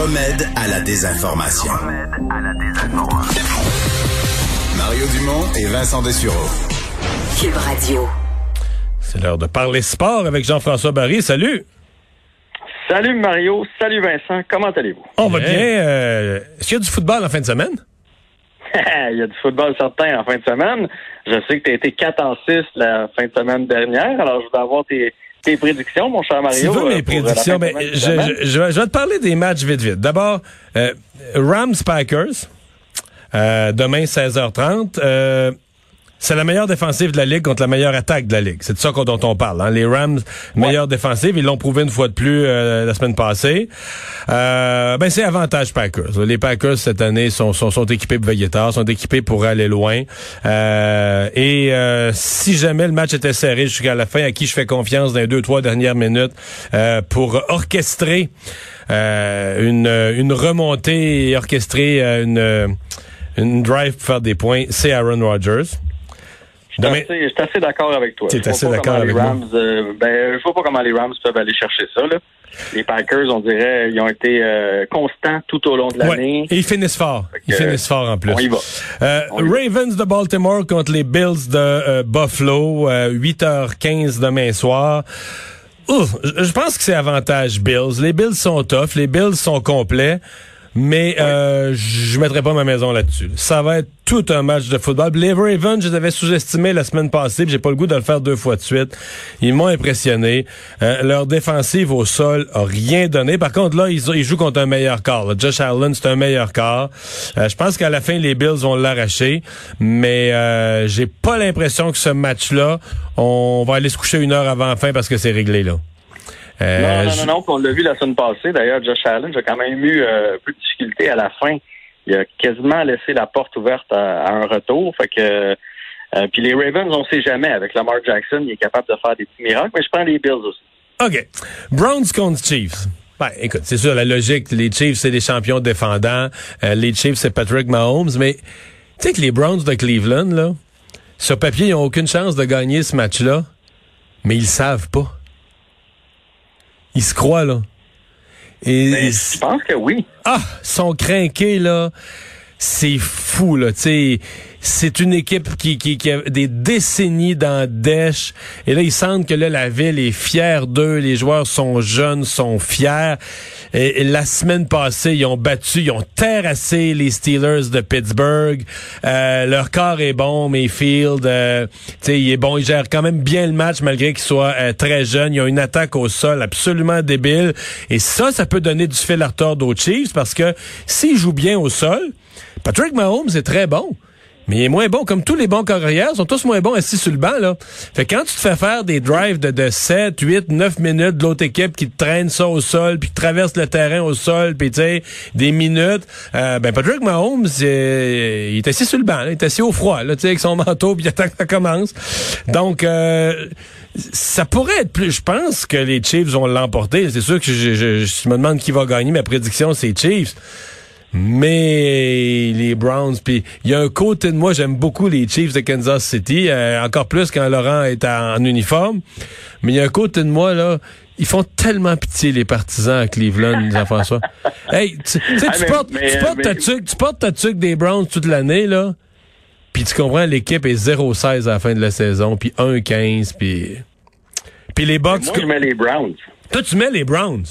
Le remède à la désinformation. Mario Dumont et Vincent Dessureau. Cube Radio. C'est l'heure de parler sport avec Jean-François Barry. Salut! Salut Mario, salut Vincent, comment allez-vous? On va bien. euh, Est-ce qu'il y a du football en fin de semaine? Il y a du football certain en fin de semaine. Je sais que tu as été 4 en 6 la fin de semaine dernière, alors je voudrais avoir tes, tes prédictions, mon cher Tu Mario. veux euh, mes euh, prédictions? semaine je, je- je vais te parler des matchs vite, vite. D'abord, euh, Rams-Packers, euh, demain 16h30. Euh, c'est la meilleure défensive de la Ligue contre la meilleure attaque de la Ligue. C'est de ça dont on parle. Hein. Les Rams, meilleure défensive. Ils l'ont prouvé une fois de plus euh, la semaine passée. Euh, ben c'est avantage Packers. Les Packers, cette année, sont, sont, sont équipés pour veiller tard, sont équipés pour aller loin. Euh, et euh, si jamais le match était serré jusqu'à la fin, à qui je fais confiance dans les deux, trois dernières minutes euh, pour orchestrer euh, une, une remontée et orchestrer une, une drive pour faire des points, c'est Aaron Rodgers. Je suis assez, d'accord avec toi. Vois assez pas d'accord comment les avec moi. Rams, euh, ben, je vois pas comment les Rams peuvent aller chercher ça. Là. Les Packers, on dirait, ils ont été euh, constants tout au long de Ouais. l'année. Et ils finissent fort. Ils finissent fort en plus. on y va. Euh, On y va. Ravens de Baltimore contre les Bills de euh, Buffalo, euh, 8h15 demain soir. Ouf, je pense que c'est avantage Bills. Les Bills sont tough, les Bills sont complets, mais euh, je mettrai pas ma maison là-dessus. Ça va être tout un match de football. Les Ravens, je les avais sous-estimés la semaine passée, j'ai pas le goût de le faire deux fois de suite. Ils m'ont impressionné. Euh, leur défensive au sol a rien donné. Par contre, là, ils, ils jouent contre un meilleur corps. là. Josh Allen, c'est un meilleur corps. Euh, je pense qu'à la fin, les Bills vont l'arracher, mais euh, j'ai pas l'impression que ce match-là, on va aller se coucher une heure avant la fin parce que c'est réglé là. Euh, Non, non, non, non, on l'a vu la semaine passée. D'ailleurs, Josh Allen, j'ai quand même eu euh, peu de difficulté à la fin. Il a quasiment laissé la porte ouverte à, un retour. Fait que euh, puis les Ravens, on sait jamais. Avec Lamar Jackson, il est capable de faire des petits miracles, mais je prends les Bills aussi. OK. Browns contre Chiefs. Ben, écoute, c'est sûr, la logique, les Chiefs, c'est des champions défendants. Euh, les Chiefs, c'est Patrick Mahomes. Mais, tu sais que les Browns de Cleveland, là, sur papier, ils n'ont aucune chance de gagner ce match-là. Mais ils savent pas. Ils se croient, là. Et, Mais je pense que oui. ah, ils sont craqués, là. C'est fou, là. Tu sais, c'est une équipe qui, qui, qui a des décennies dans Dèche. Et là, ils sentent que là, la ville est fière d'eux. Les joueurs sont jeunes, sont fiers. Et, la semaine passée, ils ont battu, ils ont terrassé les Steelers de Pittsburgh. Euh, leur corps est bon, Mayfield. Euh, tu sais, il est bon. Il gère quand même bien le match, malgré qu'il soit euh, très jeune. Ils ont une attaque au sol absolument débile. Et ça, ça peut donner du fil à retordre aux Chiefs parce que s'ils jouent bien au sol, Patrick Mahomes est très bon. Mais il est moins bon. Comme tous les bons carrières, sont tous moins bons assis sur le banc, là. Fait que quand tu te fais faire des drives de, de 7, 8, 9 minutes de l'autre équipe qui te traîne ça au sol, puis qui traverse le terrain au sol, puis tu sais, des minutes, euh, ben Patrick Mahomes, euh, il est assis sur le banc, il est assis au froid, tu sais, avec son manteau, puis il attend que ça commence. Donc, euh, ça pourrait être plus. Je pense que les Chiefs vont l'emporter. C'est sûr que je, je- je me demande qui va gagner. Ma prédiction, c'est Chiefs. Mais les Browns, puis il y a un côté de moi, j'aime beaucoup les Chiefs de Kansas City, euh, encore plus quand Laurent est en, en uniforme. Mais il y a un côté de moi, là, ils font tellement pitié les partisans à Cleveland, Jean-François. hey, tu Ah, tu mais- portes, mais- tu portes mais- ta tuque, tu portes ta tuque des Browns toute l'année, là. Puis tu comprends, l'équipe est 0-16 à la fin de la saison, puis 1-15, puis... Puis les Bucks... Moi, je mets les Browns. Toi, tu mets les Browns.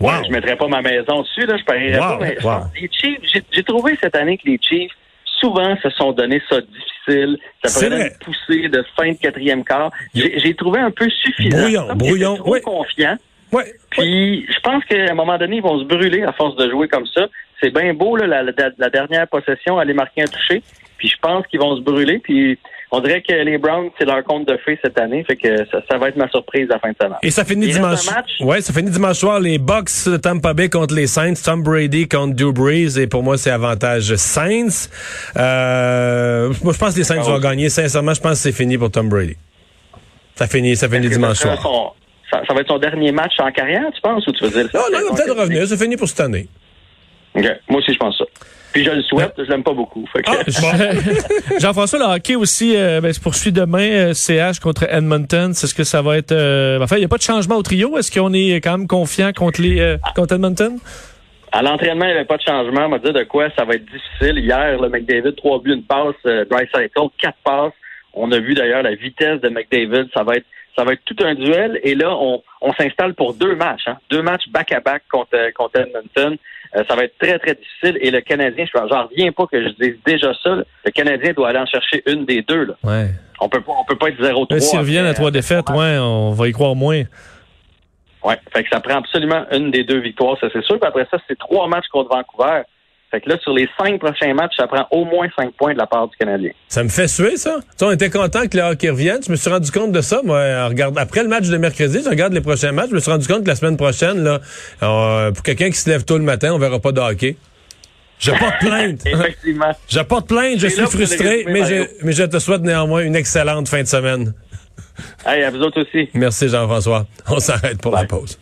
Wow. Je mettrais pas ma maison dessus, là, je parierais Wow, pas. Mais wow. les Chiefs, j'ai- trouvé cette année que les Chiefs, souvent, se sont donné ça difficile. Ça vrai. une poussée de fin de quatrième quart. J'ai trouvé un peu suffisant. Brouillon, trop oui. confiants. Ouais. Puis, je pense qu'à un moment donné, ils vont se brûler à force de jouer comme ça. C'est bien beau, là, la, la- la dernière possession, aller marquer un toucher. Puis, je pense qu'ils vont se brûler. Puis, on dirait que les Browns, c'est leur compte de fées cette année. Fait que ça, ça va être ma surprise à la fin de semaine. Et ça finit Il dimanche. Ouais, ça finit dimanche soir. Les Bucks de Tampa Bay contre les Saints, Tom Brady contre Drew Brees. Et pour moi, c'est avantage Saints. Euh, moi, je pense que les Saints Ah, vont ok. gagner. Sincèrement, je pense que c'est fini pour Tom Brady. Ça finit, ça finit dimanche ça, soir. son- ça, ça va être son dernier match en carrière, tu penses, ou tu veux dire? Non, non, il va peut-être revenir. C'est fini pour cette année. OK. Moi aussi, je pense ça. Puis je le souhaite, je l'aime pas beaucoup. Que, Ah, Jean-François, le hockey aussi euh, ben, se poursuit demain, euh, CH contre Edmonton. Est-ce que ça va être... euh, enfin, il n'y a pas de changement au trio. Est-ce qu'on est quand même confiant contre, les, euh, contre Edmonton? À l'entraînement, il n'y avait pas de changement. On m'a dit de quoi ça va être difficile. Hier, le McDavid, trois buts, une passe, euh, Drysdale, quatre passes. On a vu d'ailleurs la vitesse de McDavid. Ça va être ça va être tout un duel. Et là, on, on s'installe pour deux matchs. Hein. Deux matchs back-à-back contre, euh, contre Edmonton. Euh, ça va être très, très difficile. Et le Canadien, je j'en reviens pas que je dise déjà ça. Le Canadien doit aller en chercher une des deux. Là. Ouais. On peut pas, on peut pas être 0-3. Là, S'ils reviennent à trois euh, défaites, ouais, on va y croire moins. Ouais, fait que ça prend absolument une des deux victoires, ça c'est sûr. Puis après ça, c'est trois matchs contre Vancouver. Fait que là, sur les cinq prochains matchs, ça prend au moins cinq points de la part du Canadien. Ça me fait suer, ça. Tu sais, on était content que le hockey revienne. Je me suis rendu compte de ça, moi. en après le match de mercredi, je regarde les prochains matchs. Je me suis rendu compte que la semaine prochaine, là, euh, pour quelqu'un qui se lève tôt le matin, on verra pas de hockey. Je porte plainte. Effectivement. Je porte plainte, je suis allez frustré, mais je, mais je te souhaite néanmoins une excellente fin de semaine. Hey, à vous autres aussi. Merci Jean-François. On s'arrête pour la pause.